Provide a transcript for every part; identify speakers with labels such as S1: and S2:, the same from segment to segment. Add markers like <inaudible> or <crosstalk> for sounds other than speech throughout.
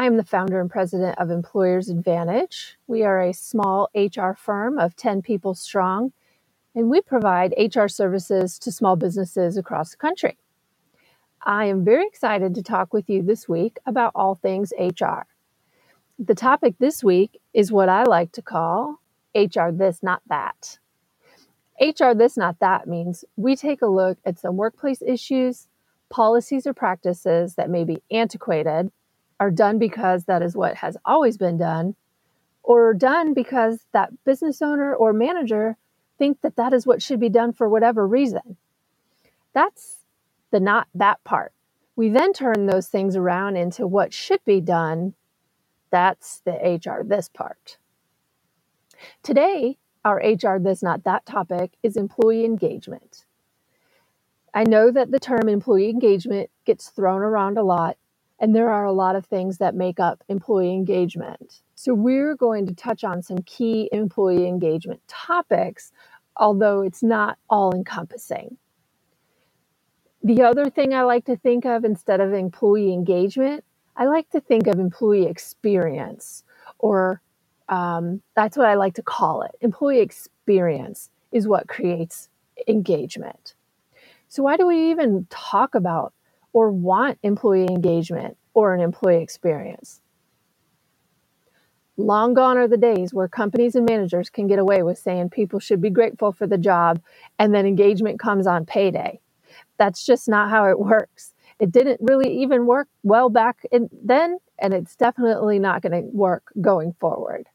S1: I am the founder and president of Employers Advantage. We are a small HR firm of 10 people strong, and we provide HR services to small businesses across the country. I am very excited to talk with you this week about all things HR. The topic this week is what I like to call HR this, not that. HR this, not that means we take a look at some workplace issues, policies, or practices that may be antiquated are done because that is what has always been done or done because that business owner or manager think that that is what should be done for whatever reason. That's the not that part. We then turn those things around into what should be done. That's the hr this part. Today our hr this not that topic is employee engagement. I know that the term employee engagement gets thrown around a lot and there are a lot of things that make up employee engagement. So, we're going to touch on some key employee engagement topics, although it's not all encompassing. The other thing I like to think of instead of employee engagement, I like to think of employee experience, or um, that's what I like to call it. Employee experience is what creates engagement. So, why do we even talk about or want employee engagement or an employee experience. Long gone are the days where companies and managers can get away with saying people should be grateful for the job and then engagement comes on payday. That's just not how it works. It didn't really even work well back in, then, and it's definitely not going to work going forward.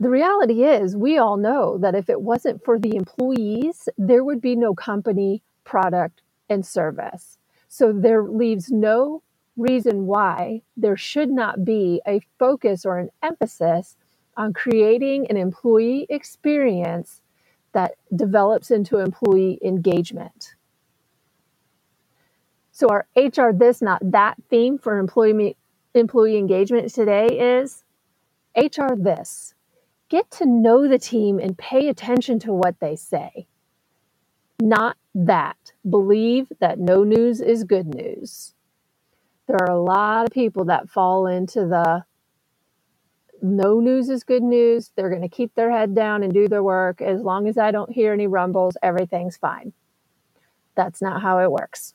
S1: The reality is, we all know that if it wasn't for the employees, there would be no company, product, and service. So there leaves no reason why there should not be a focus or an emphasis on creating an employee experience that develops into employee engagement. So our HR this not that theme for employee employee engagement today is HR this. Get to know the team and pay attention to what they say not that. Believe that no news is good news. There are a lot of people that fall into the no news is good news. They're going to keep their head down and do their work. As long as I don't hear any rumbles, everything's fine. That's not how it works.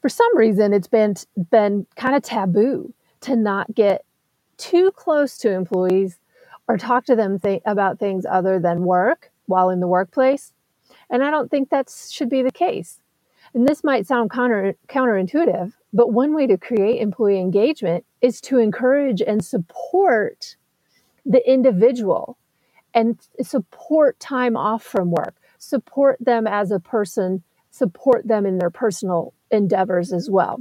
S1: For some reason, it's been been kind of taboo to not get too close to employees or talk to them th- about things other than work while in the workplace and I don't think that should be the case. And this might sound counter, counterintuitive, but one way to create employee engagement is to encourage and support the individual and support time off from work, support them as a person, support them in their personal endeavors as well.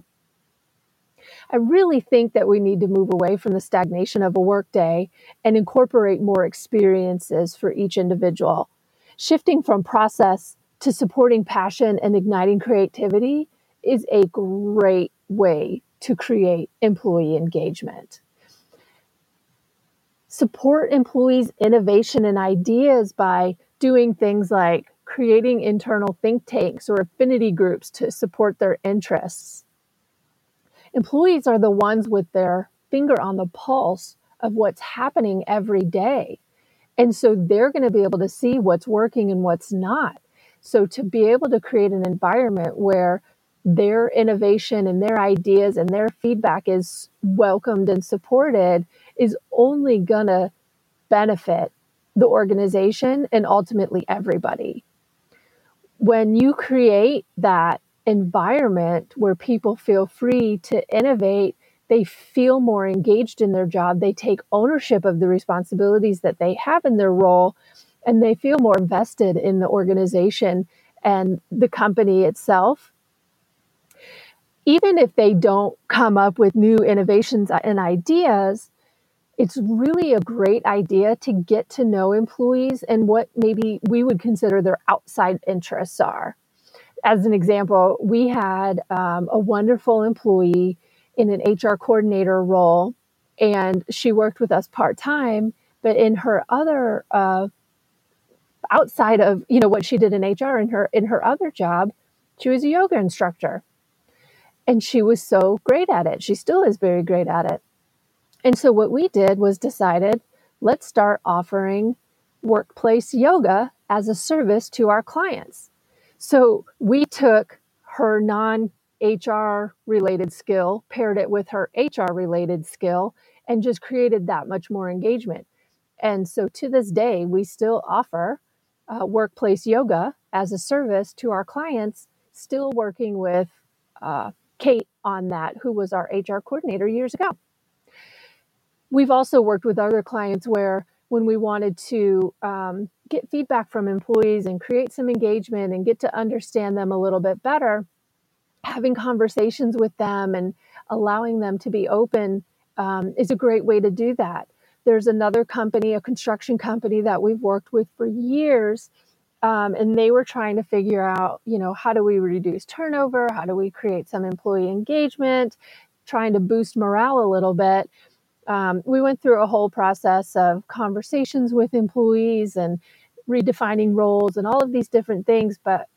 S1: I really think that we need to move away from the stagnation of a workday and incorporate more experiences for each individual shifting from process to supporting passion and igniting creativity is a great way to create employee engagement. Support employees' innovation and ideas by doing things like creating internal think tanks or affinity groups to support their interests. Employees are the ones with their finger on the pulse of what's happening every day. And so they're going to be able to see what's working and what's not. So to be able to create an environment where their innovation and their ideas and their feedback is welcomed and supported is only going to benefit the organization and ultimately everybody. When you create that environment where people feel free to innovate they feel more engaged in their job. They take ownership of the responsibilities that they have in their role, and they feel more invested in the organization and the company itself. even if they don't come up with new innovations and ideas, it's really a great idea to get to know employees and what maybe we would consider their outside interests are. As an example, we had um, a wonderful employee in an HR coordinator role, and she worked with us part time. But in her other, uh, outside of you know what she did in HR, in her in her other job, she was a yoga instructor, and she was so great at it. She still is very great at it. And so what we did was decided let's start offering workplace yoga as a service to our clients. So we took her non HR related skill, paired it with her HR related skill, and just created that much more engagement. And so to this day, we still offer uh, workplace yoga as a service to our clients, still working with uh, Kate on that, who was our HR coordinator years ago. We've also worked with other clients where when we wanted to um, get feedback from employees and create some engagement and get to understand them a little bit better, having conversations with them and allowing them to be open um, is a great way to do that. There's another company, a construction company that we've worked with for years, um, and they were trying to figure out, you know, how do we reduce turnover? How do we create some employee engagement? Trying to boost morale a little bit. Um, we went through a whole process of conversations with employees and redefining roles and all of these different things. But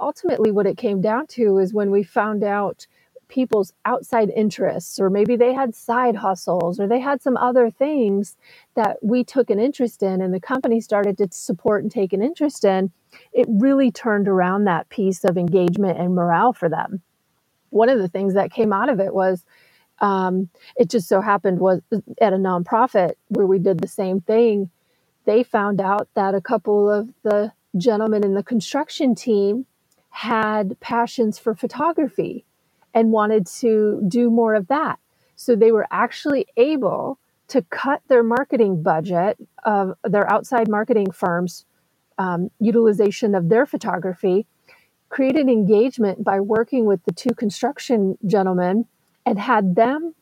S1: ultimately, what it came down to is when we found out people's outside interests, or maybe they had side hustles, or they had some other things that we took an interest in, and the company started to support and take an interest in, it really turned around that piece of engagement and morale for them. One of the things that came out of it was um, it just so happened was at a nonprofit where we did the same thing. They found out that a couple of the gentlemen in the construction team had passions for photography and wanted to do more of that. So they were actually able to cut their marketing budget of their outside marketing firms' um, utilization of their photography, created engagement by working with the two construction gentlemen and had them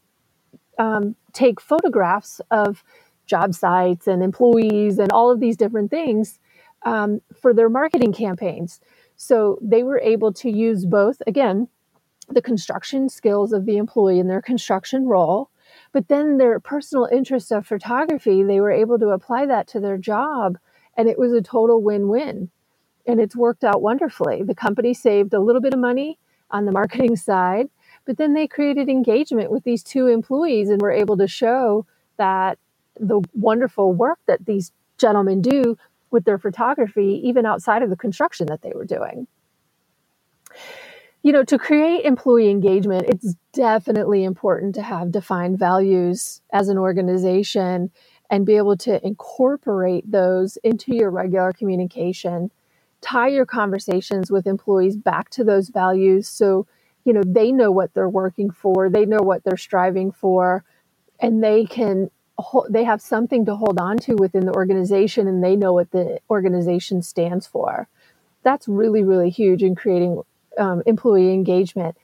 S1: um, take photographs of job sites and employees and all of these different things um, for their marketing campaigns. So they were able to use both, again, the construction skills of the employee in their construction role, but then their personal interest of photography, they were able to apply that to their job. And it was a total win win. And it's worked out wonderfully. The company saved a little bit of money on the marketing <laughs> side, but then they created engagement with these two employees and were able to show that the wonderful work that these gentlemen do with their photography, even outside of the construction that they were doing you know, to create employee engagement, it's definitely important to have defined values as an organization and be able to incorporate those into your regular communication. Tie your conversations with employees back to those values so, you know, they know what they're working for, they know what they're striving for, and they can they have something to hold on to within the organization and they know what the organization stands for. That's really really huge in creating um, employee engagement.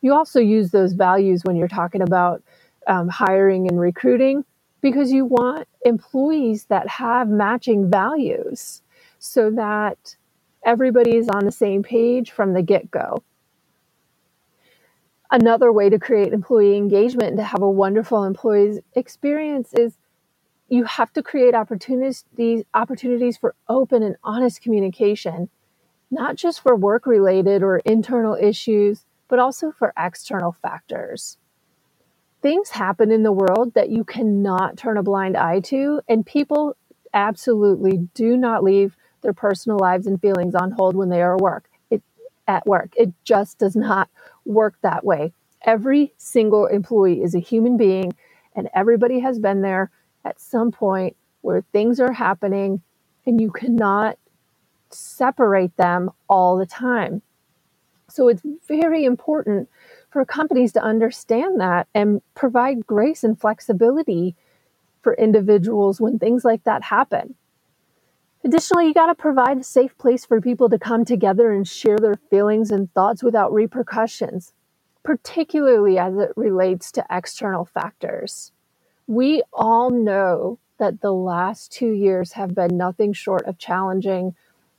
S1: You also use those values when you're talking about um, hiring and recruiting because you want employees that have matching values so that everybody is on the same page from the get go. Another way to create employee engagement and to have a wonderful employees experience is you have to create opportunities opportunities for open and honest communication not just for work related or internal issues, but also for external factors. Things happen in the world that you cannot turn a blind eye to, and people absolutely do not leave their personal lives and feelings on hold when they are at work. At work. It just does not work that way. Every single employee is a human being, and everybody has been there at some point where things are happening and you cannot separate them all the time. So it's very important for companies to understand that and provide grace and flexibility for individuals when things like that happen. Additionally, you got to provide a safe place for people to come together and share their feelings and thoughts without repercussions. particularly as it relates to external factors. We all know that the last two years have been nothing short of challenging,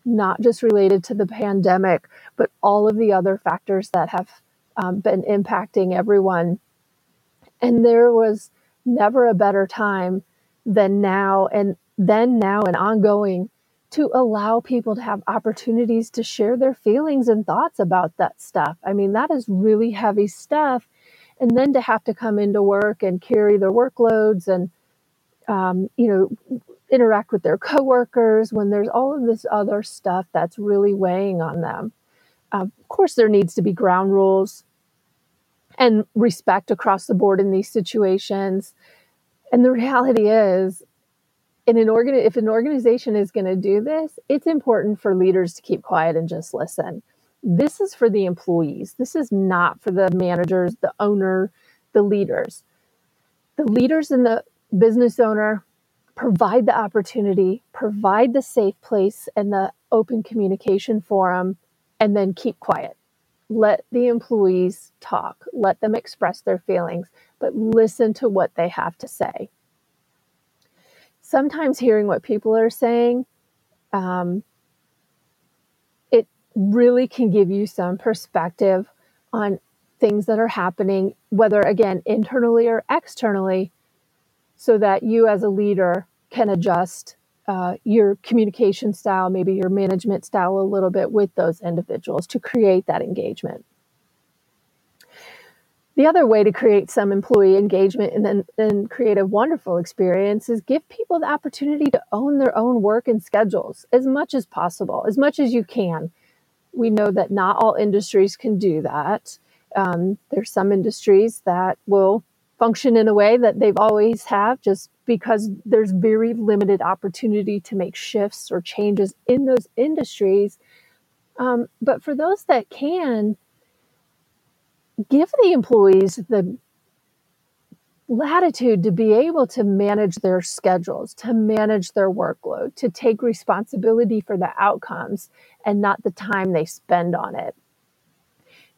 S1: not just related to the pandemic, but all of the other factors that have um, been impacting everyone. And there was never a better time than now, and then now and ongoing to allow people to have opportunities to share their feelings and thoughts about that stuff. I mean, that is really heavy stuff. And then to have to come into work and carry their workloads and, um, you know, interact with their coworkers when there's all of this other stuff that's really weighing on them. Of course, there needs to be ground rules and respect across the board in these situations. And the reality is, in an organ if an organization is going to do this, it's important for leaders to keep quiet and just listen. This is for the employees. This is not for the managers, the owner, the leaders. The leaders and the business owner provide the opportunity, provide the safe place and the open communication forum, and then keep quiet. Let the employees talk, let them express their feelings, but listen to what they have to say sometimes hearing what people are saying, um, it really can give you some perspective on things that are happening, whether again, internally or externally, so that you as a leader can adjust uh, your communication style, maybe your management style a little bit with those individuals to create that engagement. The other way to create some employee engagement and then and create a wonderful experience is give people the opportunity to own their own work and schedules as much as possible, as much as you can. We know that not all industries can do that. Um, there's some industries that will function in a way that they've always have just because there's very limited opportunity to make shifts or changes in those industries. Um, but for those that can, give the employees the latitude to be able to manage their schedules, to manage their workload, to take responsibility for the outcomes and not the time they spend on it.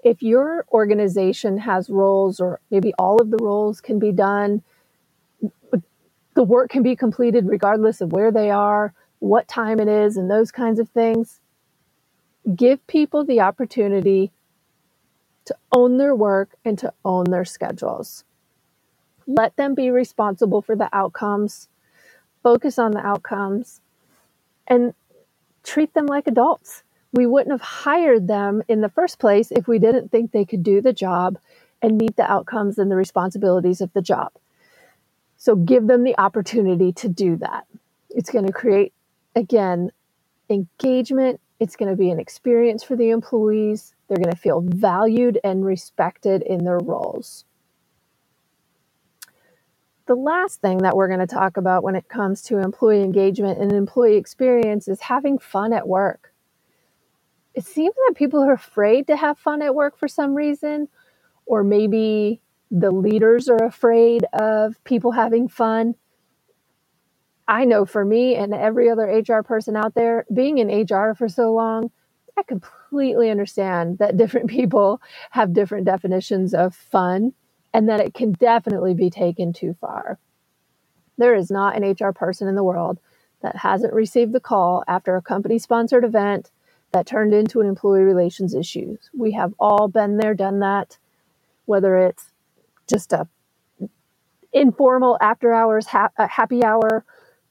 S1: If your organization has roles, or maybe all of the roles can be done, the work can be completed regardless of where they are, what time it is, and those kinds of things, give people the opportunity to own their work and to own their schedules. Let them be responsible for the outcomes, focus on the outcomes, and treat them like adults. We wouldn't have hired them in the first place if we didn't think they could do the job and meet the outcomes and the responsibilities of the job. So give them the opportunity to do that. It's going to create, again, engagement. It's going to be an experience for the employees. They're going to feel valued and respected in their roles. The last thing that we're going to talk about when it comes to employee engagement and employee experience is having fun at work. It seems that people are afraid to have fun at work for some reason, or maybe the leaders are afraid of people having fun. I know for me and every other HR person out there, being in HR for so long, I completely understand that different <laughs> people have different definitions of fun and that it can definitely be taken too far. There is not an HR person in the world that hasn't received the call after a company sponsored event that turned into an employee relations issue. We have all been there, done that, whether it's just a informal after hours ha- happy hour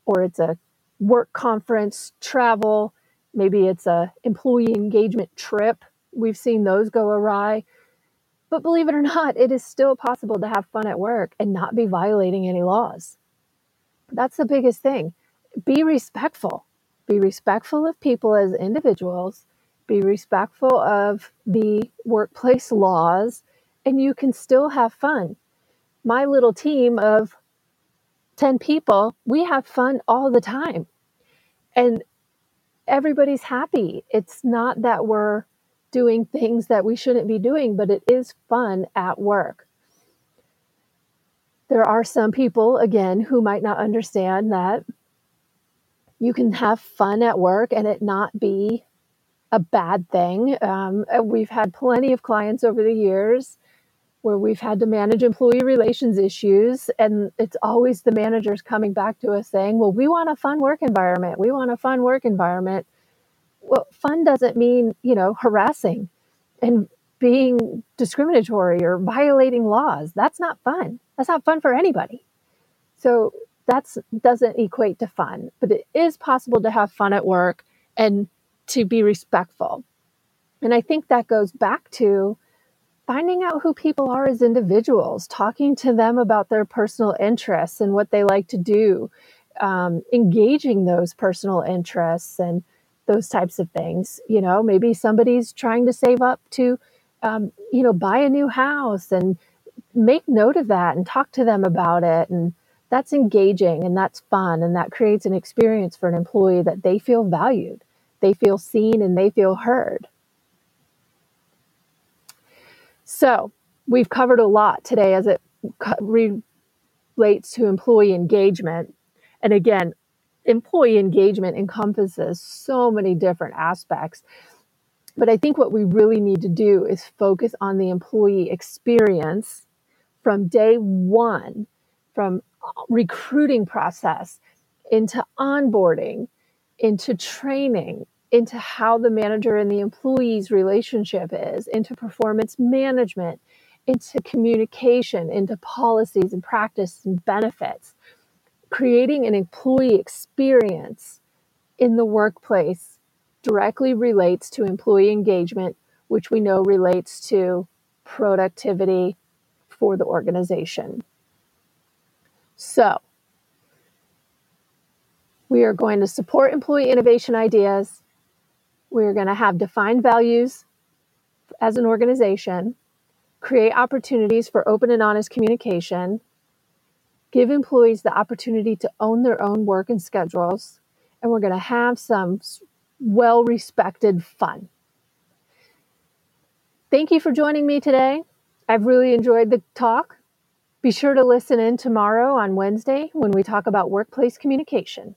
S1: or it's a work conference, travel, maybe it's a employee engagement trip. We've seen those go awry. But believe it or not, it is still possible to have fun at work and not be violating any laws. That's the biggest thing. Be respectful. Be respectful of people as individuals. Be respectful of the workplace laws, and you can still have fun. My little team of 10 people, we have fun all the time. And everybody's happy. It's not that we're doing things that we shouldn't be doing, but it is fun at work. There are some people, again, who might not understand that you can have fun at work and it not be a bad thing. Um, we've had plenty of clients over the years where we've had to manage employee relations issues. And it's always the managers coming back to us saying, well, we want a fun work environment. We want a fun work environment. Well, fun doesn't mean, you know, harassing and being discriminatory or violating laws. That's not fun. That's not fun for anybody. So that doesn't equate to fun, but it is possible to have fun at work and to be respectful. And I think that goes back to finding out who people are as individuals, talking to them about their personal interests and what they like to do, um, engaging those personal interests and those types of things. You know, maybe somebody's trying to save up to, um, you know, buy a new house and make note of that and talk to them about it. And that's engaging and that's fun. And that creates an experience for an employee that they feel valued, they feel seen, and they feel heard. So we've covered a lot today as it relates to employee engagement. And again, employee engagement encompasses so many different aspects. But I think what we really need to do is focus on the employee experience from day one, from recruiting process into onboarding, into training, into how the manager and the employee's relationship is, into performance management, into communication, into policies and practice and benefits. Creating an employee experience in the workplace directly relates to employee engagement, which we know relates to productivity for the organization. So, we are going to support employee innovation ideas we're going to have defined values as an organization, create opportunities for open and honest communication, give employees the opportunity to own their own work and schedules, and we're going to have some well respected fun. Thank you for joining me today. I've really enjoyed the talk. Be sure to listen in tomorrow on Wednesday when we talk about workplace communication.